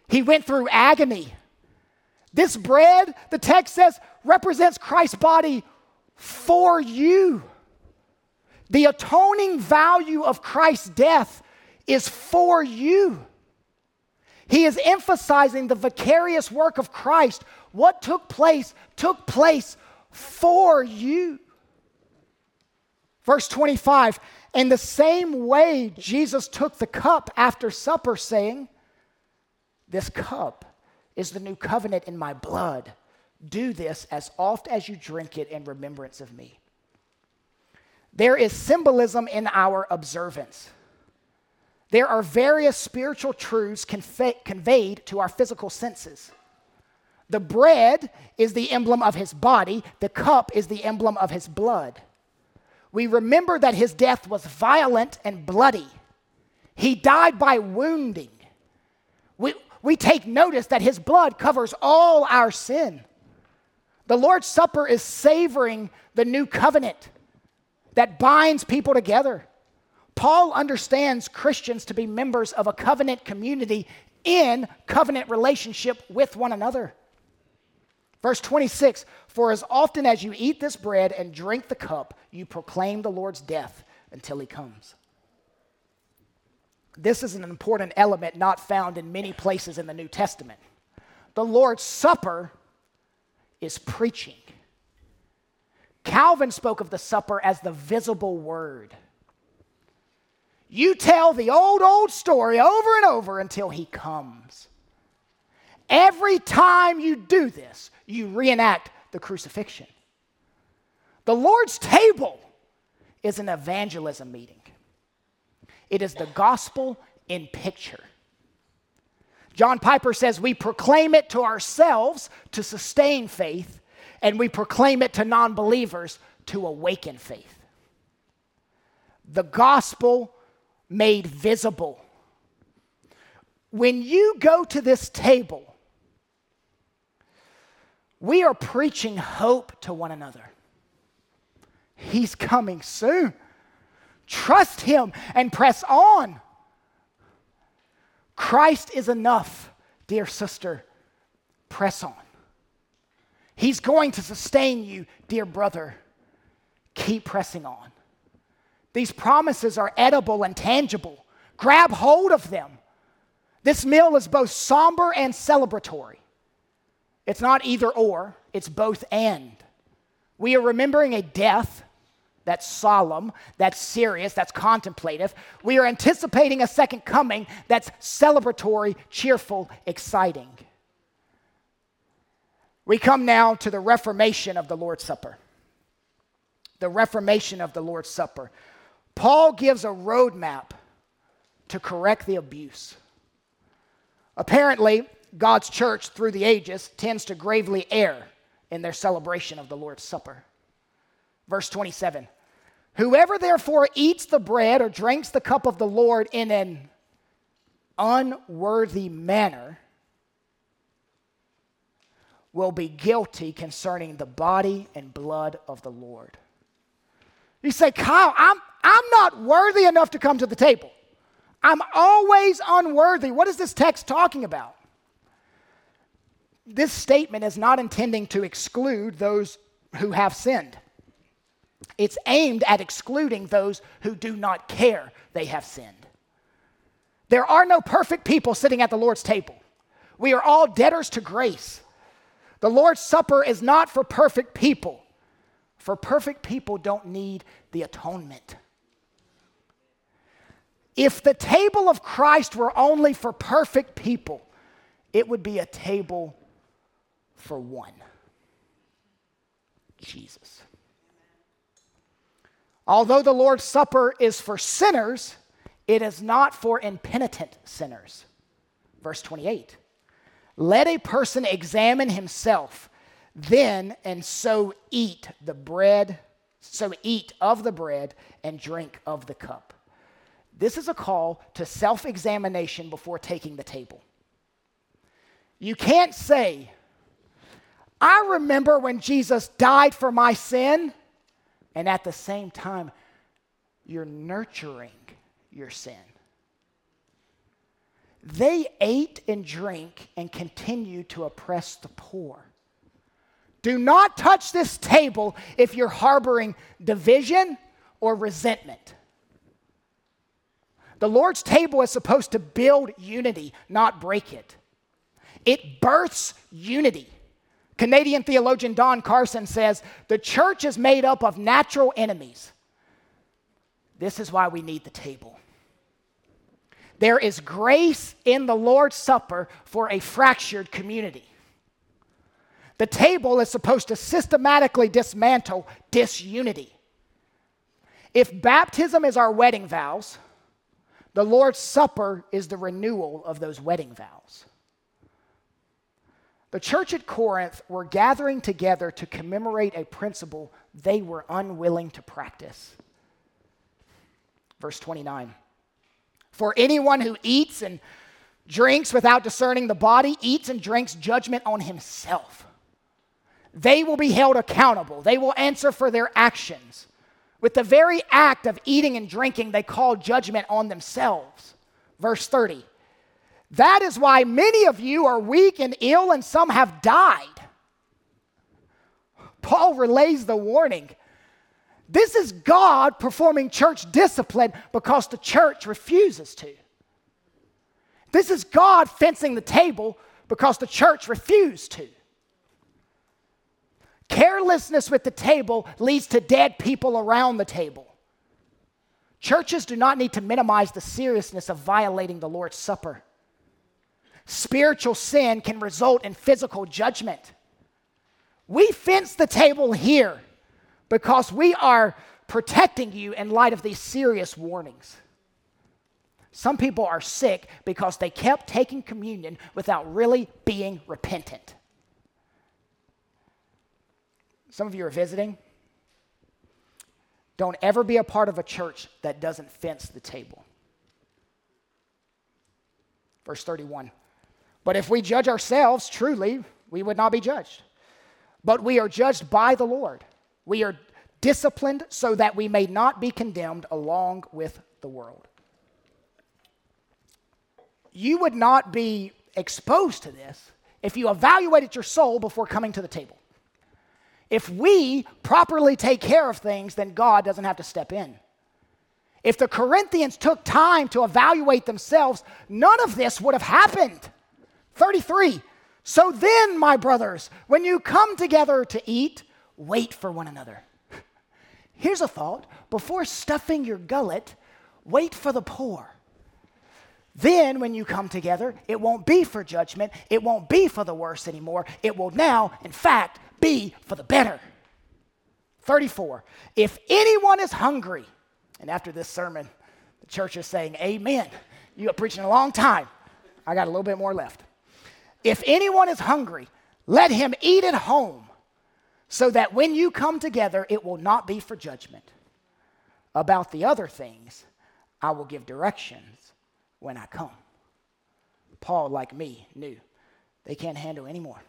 He went through agony. This bread, the text says, represents Christ's body for you. The atoning value of Christ's death is for you. He is emphasizing the vicarious work of Christ. What took place took place for you. Verse 25 in the same way, Jesus took the cup after supper, saying, This cup is the new covenant in my blood. Do this as oft as you drink it in remembrance of me. There is symbolism in our observance. There are various spiritual truths conveyed to our physical senses. The bread is the emblem of his body, the cup is the emblem of his blood we remember that his death was violent and bloody. He died by wounding. We, we take notice that his blood covers all our sin. The Lord's Supper is savoring the new covenant that binds people together. Paul understands Christians to be members of a covenant community in covenant relationship with one another. Verse 26 For as often as you eat this bread and drink the cup, you proclaim the Lord's death until he comes. This is an important element not found in many places in the New Testament. The Lord's Supper is preaching. Calvin spoke of the supper as the visible word. You tell the old, old story over and over until he comes. Every time you do this, you reenact the crucifixion. The Lord's table is an evangelism meeting, it is the gospel in picture. John Piper says we proclaim it to ourselves to sustain faith, and we proclaim it to non believers to awaken faith. The gospel made visible. When you go to this table, we are preaching hope to one another. He's coming soon. Trust Him and press on. Christ is enough, dear sister. Press on. He's going to sustain you, dear brother. Keep pressing on. These promises are edible and tangible. Grab hold of them. This meal is both somber and celebratory. It's not either or, it's both and. We are remembering a death that's solemn, that's serious, that's contemplative. We are anticipating a second coming that's celebratory, cheerful, exciting. We come now to the reformation of the Lord's Supper. The reformation of the Lord's Supper. Paul gives a roadmap to correct the abuse. Apparently, God's church through the ages tends to gravely err in their celebration of the Lord's Supper. Verse 27 Whoever therefore eats the bread or drinks the cup of the Lord in an unworthy manner will be guilty concerning the body and blood of the Lord. You say, Kyle, I'm, I'm not worthy enough to come to the table. I'm always unworthy. What is this text talking about? This statement is not intending to exclude those who have sinned. It's aimed at excluding those who do not care they have sinned. There are no perfect people sitting at the Lord's table. We are all debtors to grace. The Lord's Supper is not for perfect people, for perfect people don't need the atonement. If the table of Christ were only for perfect people, it would be a table for one Jesus. Although the Lord's Supper is for sinners, it is not for impenitent sinners. Verse 28 Let a person examine himself, then and so eat the bread, so eat of the bread and drink of the cup. This is a call to self examination before taking the table. You can't say, I remember when Jesus died for my sin and at the same time, you're nurturing your sin. They ate and drank and continue to oppress the poor. Do not touch this table if you're harboring division or resentment. The Lord's table is supposed to build unity, not break it. It births unity. Canadian theologian Don Carson says the church is made up of natural enemies. This is why we need the table. There is grace in the Lord's Supper for a fractured community. The table is supposed to systematically dismantle disunity. If baptism is our wedding vows, the Lord's Supper is the renewal of those wedding vows. The church at Corinth were gathering together to commemorate a principle they were unwilling to practice. Verse 29 For anyone who eats and drinks without discerning the body eats and drinks judgment on himself. They will be held accountable, they will answer for their actions. With the very act of eating and drinking, they call judgment on themselves. Verse 30 that is why many of you are weak and ill, and some have died. Paul relays the warning. This is God performing church discipline because the church refuses to. This is God fencing the table because the church refused to. Carelessness with the table leads to dead people around the table. Churches do not need to minimize the seriousness of violating the Lord's Supper. Spiritual sin can result in physical judgment. We fence the table here because we are protecting you in light of these serious warnings. Some people are sick because they kept taking communion without really being repentant. Some of you are visiting. Don't ever be a part of a church that doesn't fence the table. Verse 31. But if we judge ourselves, truly, we would not be judged. But we are judged by the Lord. We are disciplined so that we may not be condemned along with the world. You would not be exposed to this if you evaluated your soul before coming to the table. If we properly take care of things, then God doesn't have to step in. If the Corinthians took time to evaluate themselves, none of this would have happened. 33. So then, my brothers, when you come together to eat, wait for one another. Here's a thought before stuffing your gullet, wait for the poor. Then, when you come together, it won't be for judgment. It won't be for the worse anymore. It will now, in fact, be for the better. 34. If anyone is hungry, and after this sermon, the church is saying, Amen. You are preaching a long time. I got a little bit more left. If anyone is hungry, let him eat at home, so that when you come together, it will not be for judgment. About the other things, I will give directions when I come. Paul, like me, knew they can't handle anymore.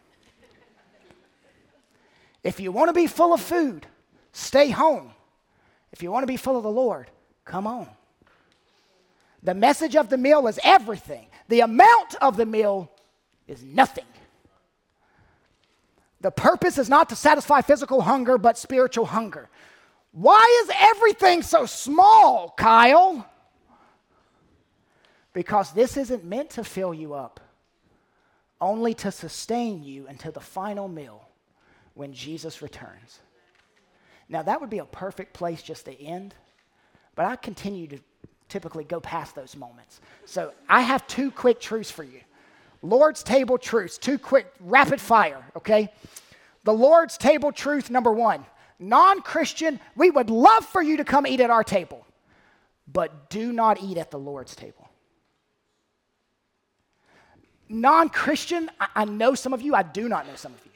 If you want to be full of food, stay home. If you want to be full of the Lord, come on. The message of the meal is everything, the amount of the meal is nothing. The purpose is not to satisfy physical hunger, but spiritual hunger. Why is everything so small, Kyle? Because this isn't meant to fill you up, only to sustain you until the final meal when Jesus returns. Now, that would be a perfect place just to end, but I continue to typically go past those moments. So I have two quick truths for you. Lord's table truths, two quick, rapid fire, okay? The Lord's table truth number one non Christian, we would love for you to come eat at our table, but do not eat at the Lord's table. Non Christian, I, I, know some of you, I do not know some of you.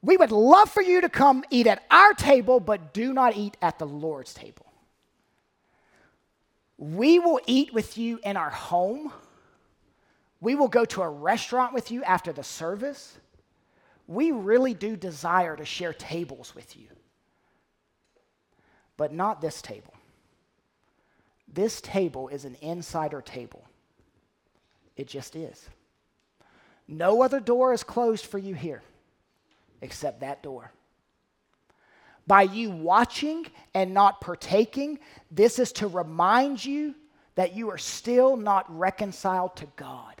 We would love for you to come eat at our table, but do not eat at the Lord's table. We will eat with you in our home we will go to a restaurant with you after the service. We really do desire to share tables with you. But not this table. This table is an insider table. It just is. No other door is closed for you here except that door. By you watching and not partaking, this is to remind you that you are still not reconciled to God.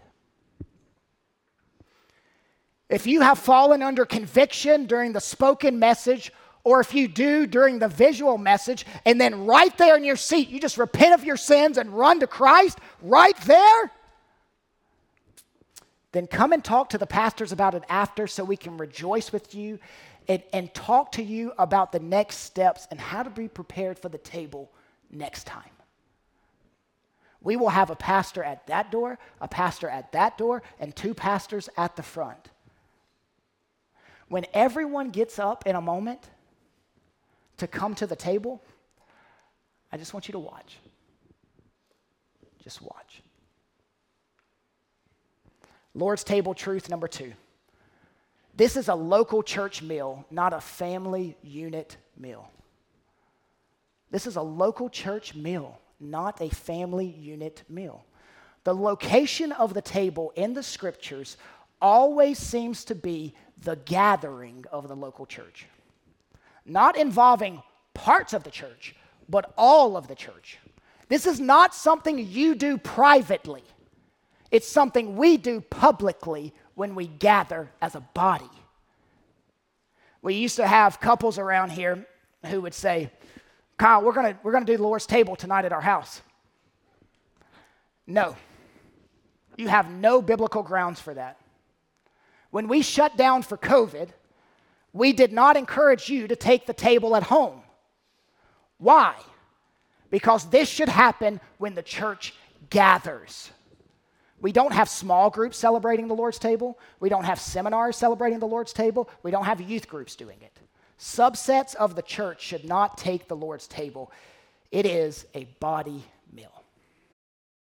If you have fallen under conviction during the spoken message, or if you do during the visual message, and then right there in your seat, you just repent of your sins and run to Christ right there, then come and talk to the pastors about it after so we can rejoice with you and, and talk to you about the next steps and how to be prepared for the table next time. We will have a pastor at that door, a pastor at that door, and two pastors at the front when everyone gets up in a moment to come to the table, I just want you to watch. Just watch. Lord's table truth number two. This is a local church meal, not a family unit meal. This is a local church meal, not a family unit meal. The location of the table in the scriptures always seems to be the gathering of the local church, not involving parts of the church, but all of the church. This is not something you do privately, it's something we do publicly when we gather as a body. We used to have couples around here who would say, Kyle, we're gonna we're gonna do the Lord's table tonight at our house. No. You have no biblical grounds for that. When we shut down for COVID, we did not encourage you to take the table at home. Why? Because this should happen when the church gathers. We don't have small groups celebrating the Lord's table. We don't have seminars celebrating the Lord's table. We don't have youth groups doing it. Subsets of the church should not take the Lord's table. It is a body.